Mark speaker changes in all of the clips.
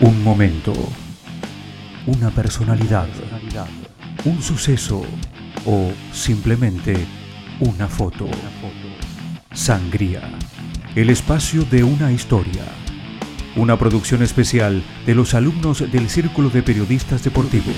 Speaker 1: Un momento, una personalidad, un suceso o simplemente una foto. Sangría, el espacio de una historia. Una producción especial de los alumnos del Círculo de Periodistas Deportivos.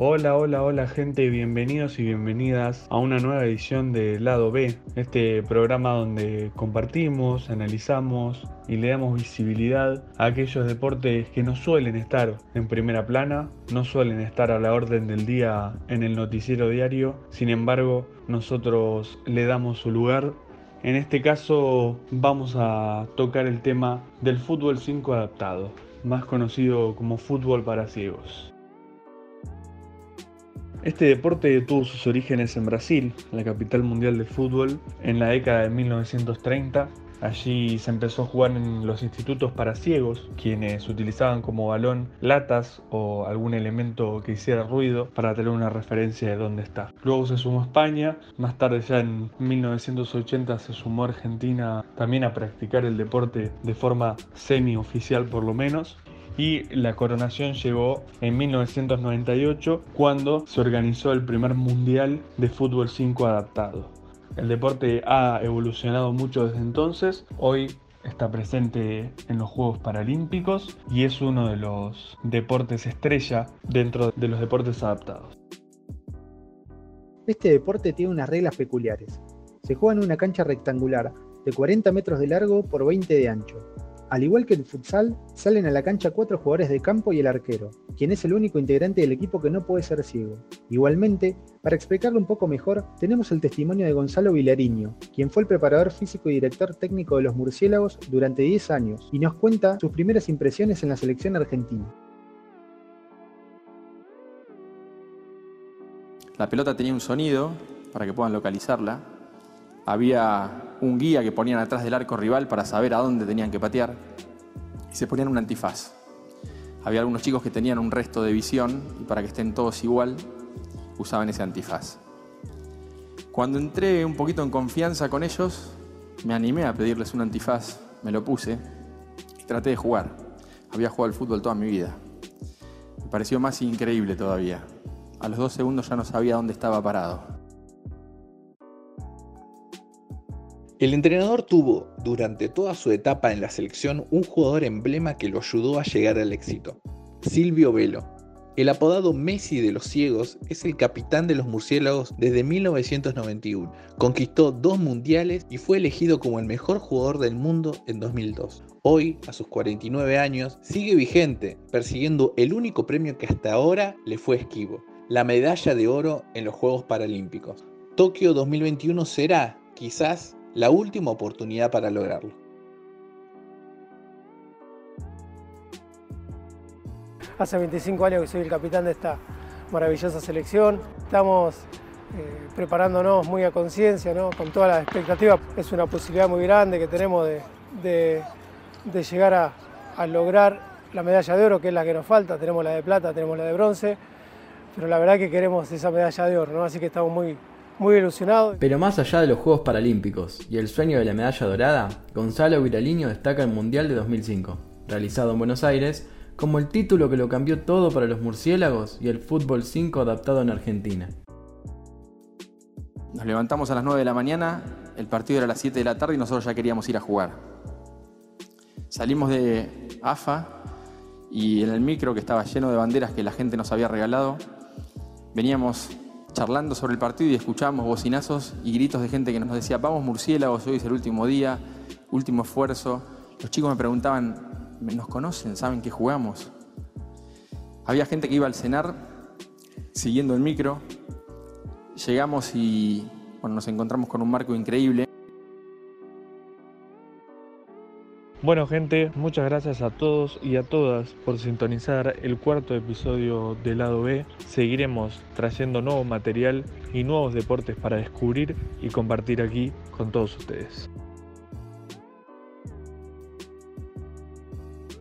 Speaker 2: Hola, hola, hola gente, bienvenidos y bienvenidas a una nueva edición de Lado B, este programa donde compartimos, analizamos y le damos visibilidad a aquellos deportes que no suelen estar en primera plana, no suelen estar a la orden del día en el noticiero diario, sin embargo nosotros le damos su lugar. En este caso vamos a tocar el tema del fútbol 5 adaptado, más conocido como fútbol para ciegos. Este deporte tuvo sus orígenes en Brasil, la capital mundial de fútbol, en la década de 1930. Allí se empezó a jugar en los institutos para ciegos, quienes utilizaban como balón latas o algún elemento que hiciera ruido para tener una referencia de dónde está. Luego se sumó España, más tarde ya en 1980 se sumó Argentina también a practicar el deporte de forma semi-oficial por lo menos y la coronación llegó en 1998 cuando se organizó el primer mundial de fútbol 5 adaptado. El deporte ha evolucionado mucho desde entonces, hoy está presente en los Juegos Paralímpicos y es uno de los deportes estrella dentro de los deportes adaptados.
Speaker 3: Este deporte tiene unas reglas peculiares. Se juega en una cancha rectangular de 40 metros de largo por 20 de ancho, al igual que el futsal, salen a la cancha cuatro jugadores de campo y el arquero, quien es el único integrante del equipo que no puede ser ciego. Igualmente, para explicarlo un poco mejor, tenemos el testimonio de Gonzalo Vilariño, quien fue el preparador físico y director técnico de los murciélagos durante 10 años y nos cuenta sus primeras impresiones en la selección argentina.
Speaker 4: La pelota tenía un sonido para que puedan localizarla. Había un guía que ponían atrás del arco rival para saber a dónde tenían que patear y se ponían un antifaz. Había algunos chicos que tenían un resto de visión y para que estén todos igual usaban ese antifaz. Cuando entré un poquito en confianza con ellos, me animé a pedirles un antifaz, me lo puse y traté de jugar. Había jugado al fútbol toda mi vida. Me pareció más increíble todavía. A los dos segundos ya no sabía dónde estaba parado.
Speaker 5: El entrenador tuvo, durante toda su etapa en la selección, un jugador emblema que lo ayudó a llegar al éxito, Silvio Velo. El apodado Messi de los ciegos es el capitán de los murciélagos desde 1991. Conquistó dos mundiales y fue elegido como el mejor jugador del mundo en 2002. Hoy, a sus 49 años, sigue vigente, persiguiendo el único premio que hasta ahora le fue esquivo, la medalla de oro en los Juegos Paralímpicos. Tokio 2021 será, quizás, la última oportunidad para lograrlo.
Speaker 6: Hace 25 años que soy el capitán de esta maravillosa selección. Estamos eh, preparándonos muy a conciencia, ¿no? con todas las expectativas. Es una posibilidad muy grande que tenemos de, llegar a, a, lograr la medalla de oro, que es la que nos falta. Tenemos la de plata, tenemos la de bronce, pero la verdad que queremos esa medalla de oro, así que estamos muy, muy ilusionado.
Speaker 7: Pero más allá de los Juegos Paralímpicos y el sueño de la medalla dorada, Gonzalo Viraliño destaca el Mundial de 2005, realizado en Buenos Aires, como el título que lo cambió todo para los murciélagos y el fútbol 5 adaptado en Argentina.
Speaker 4: Nos levantamos a las 9 de la mañana, el partido era a las 7 de la tarde y nosotros ya queríamos ir a jugar. Salimos de AFA y en el micro que estaba lleno de banderas que la gente nos había regalado, veníamos charlando sobre el partido y escuchábamos bocinazos y gritos de gente que nos decía, vamos murciélagos, hoy es el último día, último esfuerzo. Los chicos me preguntaban, ¿nos conocen? ¿Saben que jugamos? Había gente que iba al cenar siguiendo el micro. Llegamos y nos encontramos con un marco increíble.
Speaker 2: Bueno gente, muchas gracias a todos y a todas por sintonizar el cuarto episodio de Lado B. Seguiremos trayendo nuevo material y nuevos deportes para descubrir y compartir aquí con todos ustedes.